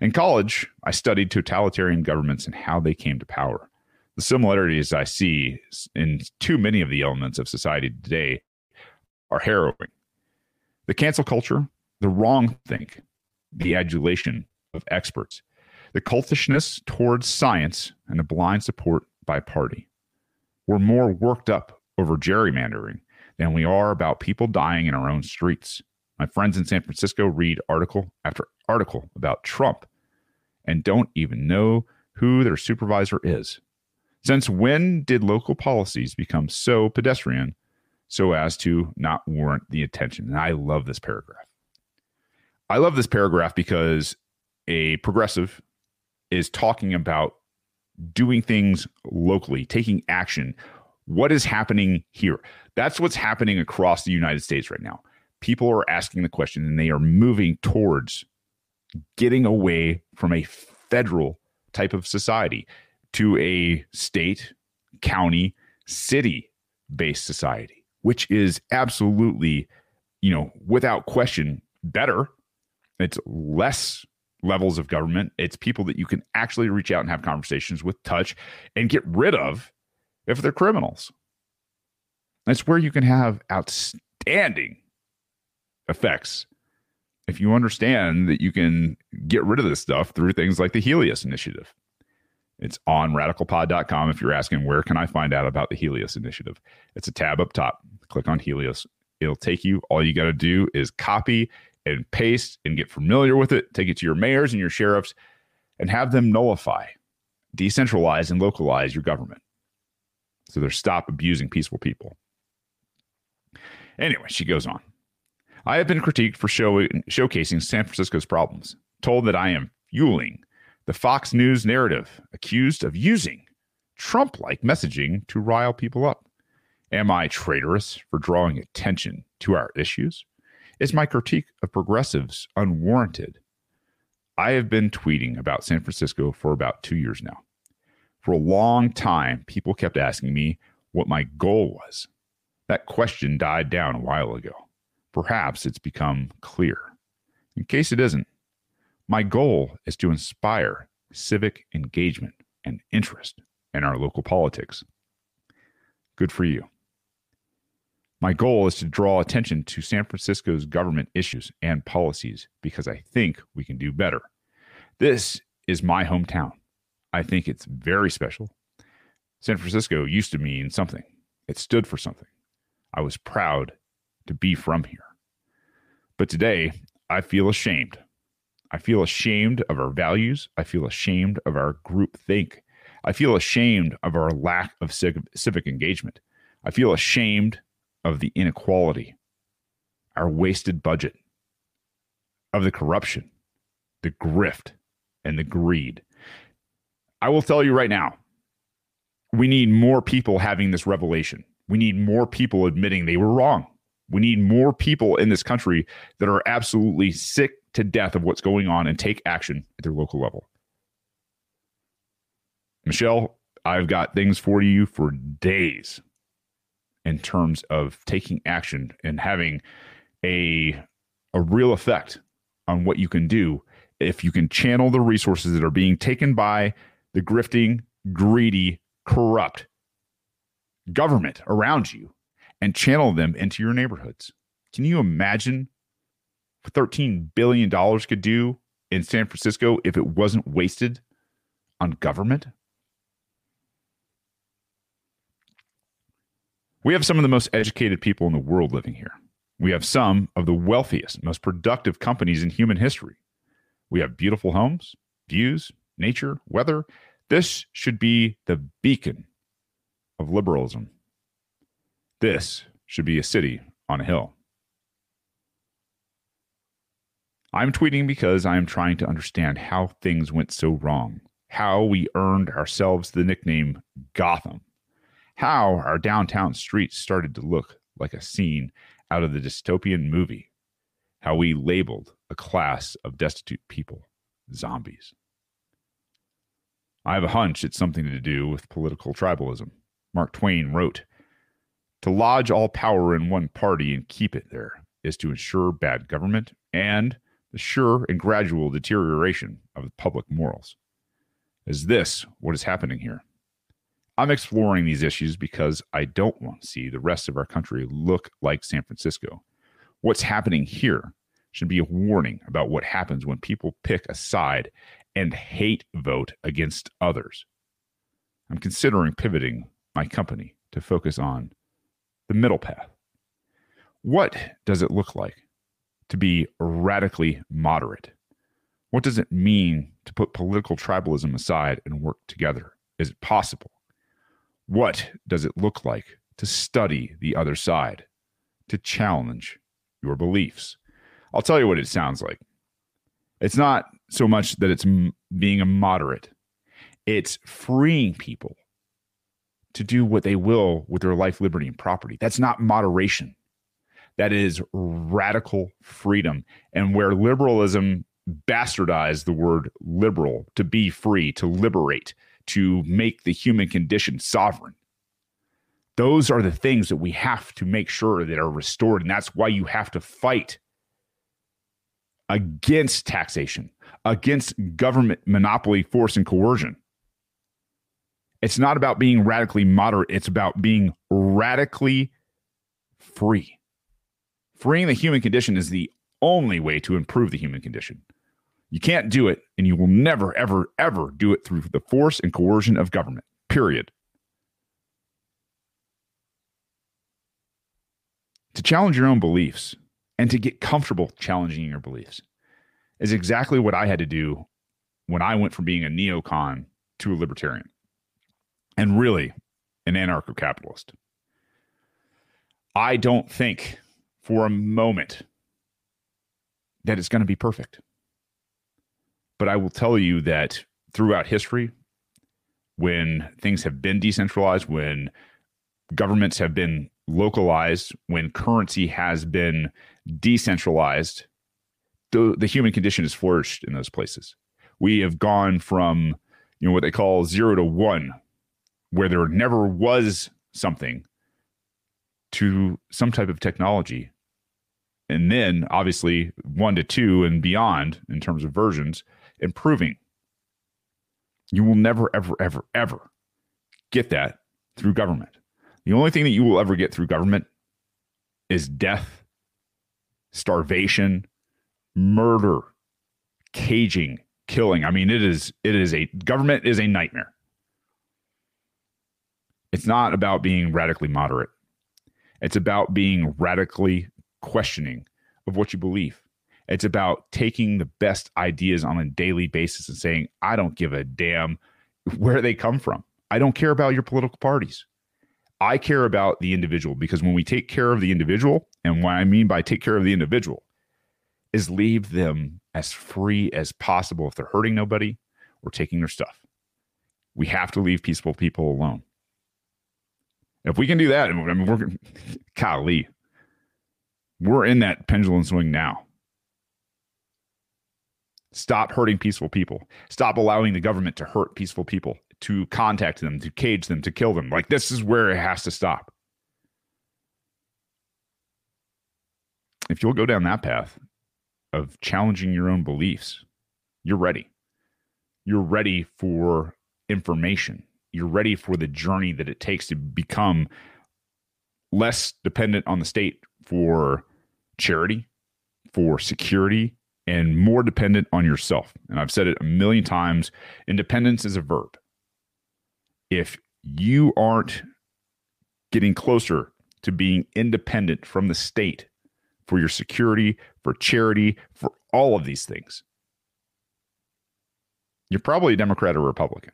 In college, I studied totalitarian governments and how they came to power. The similarities I see in too many of the elements of society today are harrowing. The cancel culture, the wrong think, the adulation of experts, the cultishness towards science, and the blind support by party. We're more worked up over gerrymandering than we are about people dying in our own streets. My friends in San Francisco read article after article about Trump and don't even know who their supervisor is. Since when did local policies become so pedestrian so as to not warrant the attention? And I love this paragraph. I love this paragraph because a progressive is talking about doing things locally, taking action. What is happening here? That's what's happening across the United States right now. People are asking the question and they are moving towards getting away from a federal type of society to a state, county, city based society, which is absolutely, you know, without question better. It's less levels of government. It's people that you can actually reach out and have conversations with, touch, and get rid of if they're criminals. That's where you can have outstanding effects if you understand that you can get rid of this stuff through things like the Helios Initiative. It's on radicalpod.com if you're asking where can I find out about the Helios Initiative. It's a tab up top. Click on Helios. It'll take you. All you got to do is copy and paste and get familiar with it. Take it to your mayors and your sheriffs and have them nullify, decentralize, and localize your government. So they stop abusing peaceful people. Anyway, she goes on. I have been critiqued for show, showcasing San Francisco's problems, told that I am fueling the Fox News narrative, accused of using Trump like messaging to rile people up. Am I traitorous for drawing attention to our issues? Is my critique of progressives unwarranted? I have been tweeting about San Francisco for about two years now. For a long time, people kept asking me what my goal was. That question died down a while ago. Perhaps it's become clear. In case it isn't, my goal is to inspire civic engagement and interest in our local politics. Good for you. My goal is to draw attention to San Francisco's government issues and policies because I think we can do better. This is my hometown. I think it's very special. San Francisco used to mean something, it stood for something. I was proud to be from here. But today, I feel ashamed. I feel ashamed of our values. I feel ashamed of our group think. I feel ashamed of our lack of civic engagement. I feel ashamed of the inequality. our wasted budget, of the corruption, the grift, and the greed. I will tell you right now, we need more people having this revelation. We need more people admitting they were wrong. We need more people in this country that are absolutely sick to death of what's going on and take action at their local level. Michelle, I've got things for you for days in terms of taking action and having a a real effect on what you can do if you can channel the resources that are being taken by the grifting, greedy, corrupt government around you and channel them into your neighborhoods. Can you imagine what $13 billion could do in San Francisco if it wasn't wasted on government? We have some of the most educated people in the world living here. We have some of the wealthiest, most productive companies in human history. We have beautiful homes, views, nature, weather. This should be the beacon of liberalism. This should be a city on a hill. I'm tweeting because I am trying to understand how things went so wrong, how we earned ourselves the nickname Gotham how our downtown streets started to look like a scene out of the dystopian movie, how we labeled a class of destitute people zombies. I have a hunch it's something to do with political tribalism. Mark Twain wrote, To lodge all power in one party and keep it there is to ensure bad government and the sure and gradual deterioration of the public morals. Is this what is happening here? I'm exploring these issues because I don't want to see the rest of our country look like San Francisco. What's happening here should be a warning about what happens when people pick a side and hate vote against others. I'm considering pivoting my company to focus on the middle path. What does it look like to be radically moderate? What does it mean to put political tribalism aside and work together? Is it possible? What does it look like to study the other side, to challenge your beliefs? I'll tell you what it sounds like. It's not so much that it's m- being a moderate, it's freeing people to do what they will with their life, liberty, and property. That's not moderation. That is radical freedom. And where liberalism bastardized the word liberal to be free, to liberate, to make the human condition sovereign. Those are the things that we have to make sure that are restored. And that's why you have to fight against taxation, against government monopoly, force, and coercion. It's not about being radically moderate, it's about being radically free. Freeing the human condition is the only way to improve the human condition. You can't do it, and you will never, ever, ever do it through the force and coercion of government, period. To challenge your own beliefs and to get comfortable challenging your beliefs is exactly what I had to do when I went from being a neocon to a libertarian and really an anarcho capitalist. I don't think for a moment that it's going to be perfect. But I will tell you that throughout history, when things have been decentralized, when governments have been localized, when currency has been decentralized, the, the human condition has flourished in those places. We have gone from you know what they call zero to one, where there never was something, to some type of technology and then obviously one to two and beyond in terms of versions improving. You will never, ever, ever, ever get that through government. The only thing that you will ever get through government is death, starvation, murder, caging, killing. I mean, it is it is a government is a nightmare. It's not about being radically moderate. It's about being radically questioning of what you believe. It's about taking the best ideas on a daily basis and saying, I don't give a damn where they come from. I don't care about your political parties. I care about the individual because when we take care of the individual, and what I mean by take care of the individual is leave them as free as possible if they're hurting nobody or taking their stuff. We have to leave peaceful people alone. If we can do that, I mean, we're <laughs> golly, we're in that pendulum swing now. Stop hurting peaceful people. Stop allowing the government to hurt peaceful people, to contact them, to cage them, to kill them. Like this is where it has to stop. If you'll go down that path of challenging your own beliefs, you're ready. You're ready for information. You're ready for the journey that it takes to become less dependent on the state for charity, for security, and more dependent on yourself. And I've said it a million times independence is a verb. If you aren't getting closer to being independent from the state for your security, for charity, for all of these things, you're probably a Democrat or Republican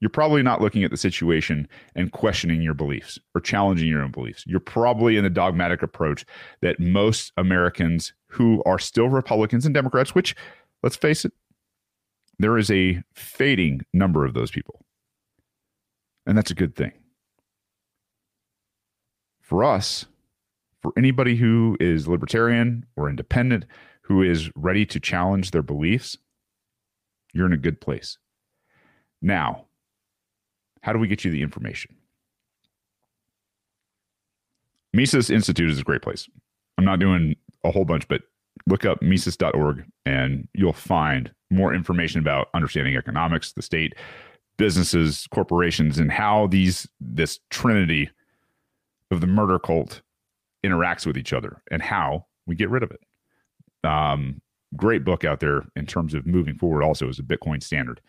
you're probably not looking at the situation and questioning your beliefs or challenging your own beliefs. You're probably in the dogmatic approach that most Americans who are still Republicans and Democrats, which, let's face it, there is a fading number of those people. And that's a good thing. For us, for anybody who is libertarian or independent, who is ready to challenge their beliefs, you're in a good place. Now, how do we get you the information? Mises Institute is a great place. I'm not doing a whole bunch, but look up Mises.org and you'll find more information about understanding economics, the state, businesses, corporations, and how these this trinity of the murder cult interacts with each other and how we get rid of it. Um, great book out there in terms of moving forward also as a Bitcoin standard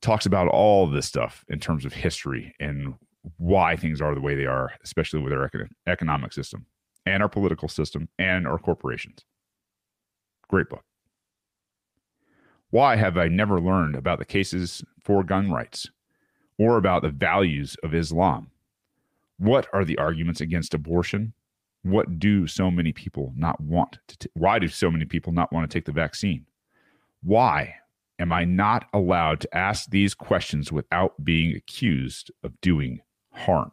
talks about all this stuff in terms of history and why things are the way they are, especially with our economic system and our political system and our corporations. Great book. Why have I never learned about the cases for gun rights or about the values of Islam? What are the arguments against abortion? What do so many people not want to? T- why do so many people not want to take the vaccine? Why am I not allowed to ask these questions without being accused of doing harm?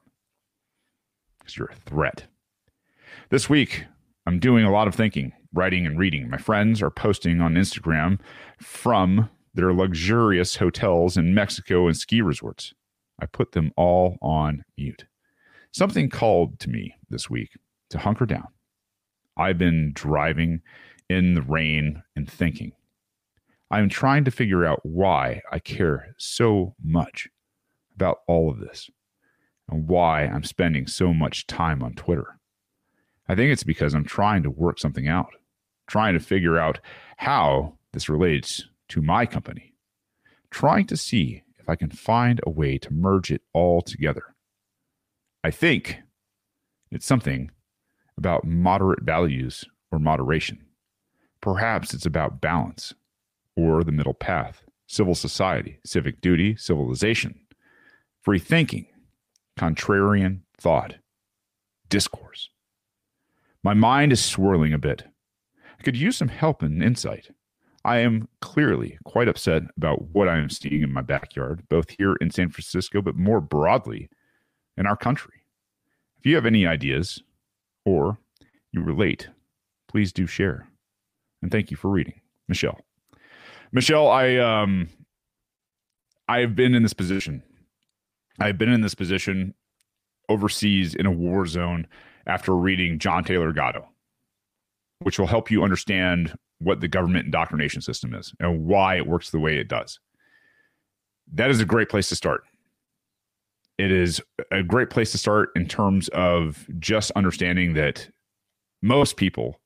Because you're a threat. This week, I'm doing a lot of thinking, writing, and reading. My friends are posting on Instagram from their luxurious hotels in Mexico and ski resorts. I put them all on mute. Something called to me this week to hunker down. I've been driving in the rain and thinking I'm trying to figure out why I care so much about all of this and why I'm spending so much time on Twitter. I think it's because I'm trying to work something out, trying to figure out how this relates to my company, trying to see if I can find a way to merge it all together. I think it's something about moderate values or moderation. Perhaps it's about balance or the middle path civil society, civic duty, civilization, free thinking, contrarian thought, discourse. My mind is swirling a bit. I could use some help and insight. I am clearly quite upset about what I am seeing in my backyard, both here in San Francisco, but more broadly in our country. If you have any ideas or you relate, please do share. And thank you for reading. Michelle. Michelle, I um I've been in this position. I've been in this position overseas in a war zone after reading John Taylor Gatto, which will help you understand what the government indoctrination system is and why it works the way it does. That is a great place to start. It is a great place to start in terms of just understanding that most people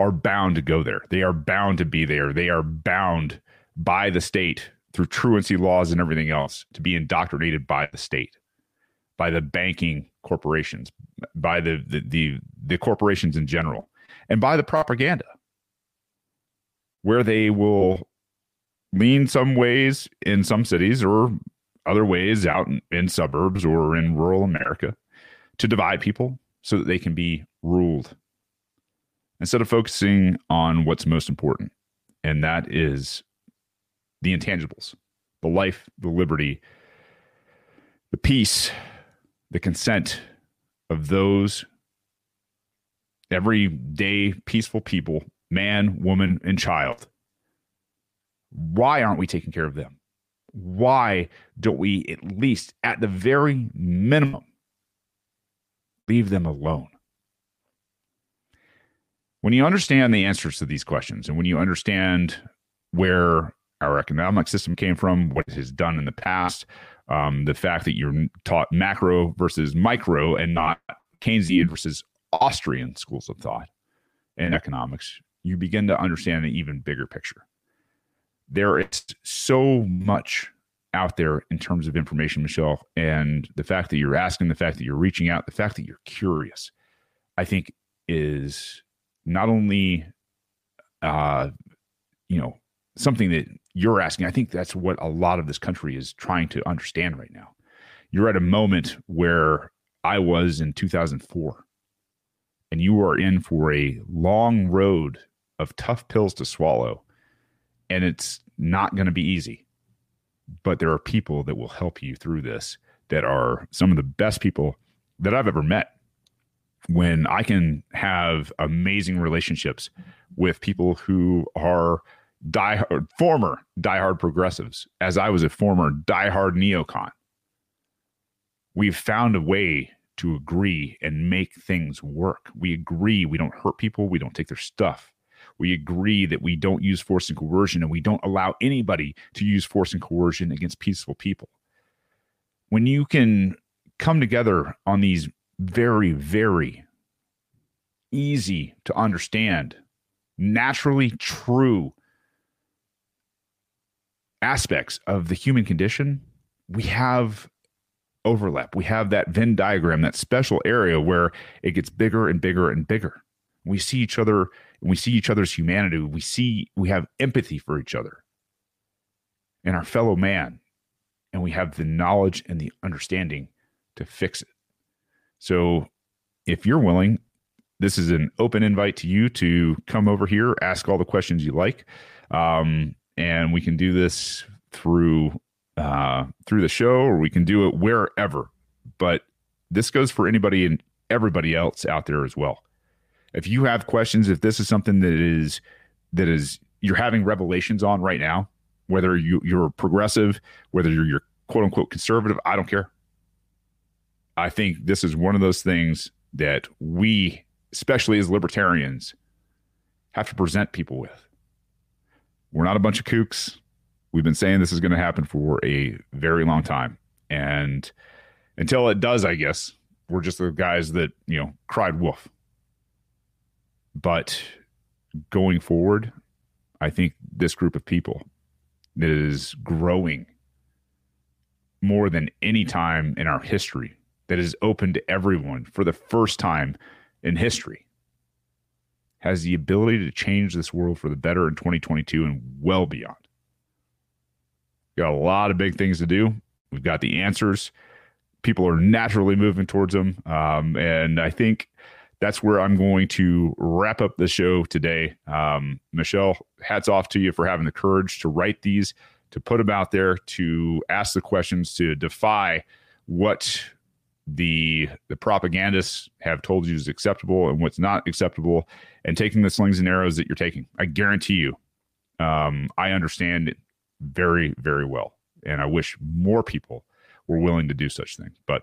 are bound to go there. They are bound to be there. They are bound by the state through truancy laws and everything else to be indoctrinated by the state, by the banking corporations, by the the the, the corporations in general, and by the propaganda, where they will lean some ways in some cities or other ways out in, in suburbs or in rural America to divide people so that they can be ruled instead of focusing on what's most important, and that is the intangibles the life, the liberty, the peace, the consent of those everyday peaceful people, man, woman, and child. Why aren't we taking care of them? Why don't we, at least at the very minimum, leave them alone? When you understand the answers to these questions and when you understand where our economic system came from, what it has done in the past, um, the fact that you're taught macro versus micro and not Keynesian versus Austrian schools of thought in economics, you begin to understand an even bigger picture. There is so much out there in terms of information, Michelle, and the fact that you're asking, the fact that you're reaching out, the fact that you're curious, I think is not only, uh, you know, something that you're asking. I think that's what a lot of this country is trying to understand right now. You're at a moment where I was in 2004, and you are in for a long road of tough pills to swallow, and it's not going to be easy. But there are people that will help you through this that are some of the best people that I've ever met. When I can have amazing relationships with people who are die former diehard progressives, as I was a former diehard neocon. We've found a way to agree and make things work. We agree we don't hurt people, we don't take their stuff. We agree that we don't use force and coercion and we don't allow anybody to use force and coercion against peaceful people. When you can come together on these very, very easy to understand, naturally true aspects of the human condition, we have overlap. We have that Venn diagram, that special area where it gets bigger and bigger and bigger. We see each other, we see each other's humanity. We see, we have empathy for each other and our fellow man. And we have the knowledge and the understanding to fix it. So if you're willing, this is an open invite to you to come over here, ask all the questions you like. Um, and we can do this through uh, through the show, or we can do it wherever. But this goes for anybody and everybody else out there as well. If you have questions, if this is something that is that is you're having revelations on right now, whether you, you're progressive, whether you're, you're quote unquote conservative, I don't care. I think this is one of those things that we, especially as libertarians, have to present people with. We're not a bunch of kooks. We've been saying this is going to happen for a very long time. And until it does, I guess, we're just the guys that, you know, cried wolf. But going forward, I think this group of people is growing more than any time in our history, that is open to everyone for the first time in history has the ability to change this world for the better in 2022 and well beyond. Got a lot of big things to do. We've got the answers. People are naturally moving towards them. Um, and I think that's where I'm going to wrap up the show today. Um, Michelle, hats off to you for having the courage to write these, to put them out there, to ask the questions, to defy what the the propagandists have told you is acceptable and what's not acceptable and taking the slings and arrows that you're taking i guarantee you um, i understand very very well. And i wish more people were willing to do such things but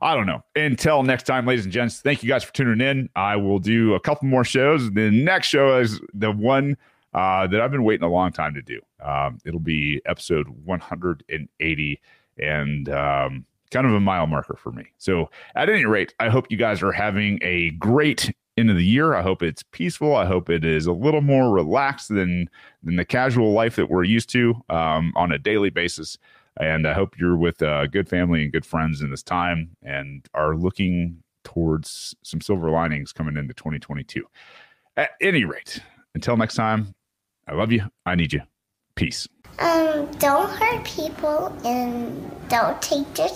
i don't know. Until next time ladies and gents thank you guys for tuning in. I will do a couple more shows. The next show is the one uh, that i've been waiting a long time to do. Um, it'll be episode 180 and um, kind of a mile marker for me. So, at any rate, I hope you guys are having a great end of the year. I hope it's peaceful. I hope it is a little more relaxed than than the casual life that we're used to um, on a daily basis. And I hope you're with a good family and good friends in this time and are looking towards some silver linings coming into 2022. At any rate, until next time, I love you. I need you. Peace. Um, don't hurt people and don't take their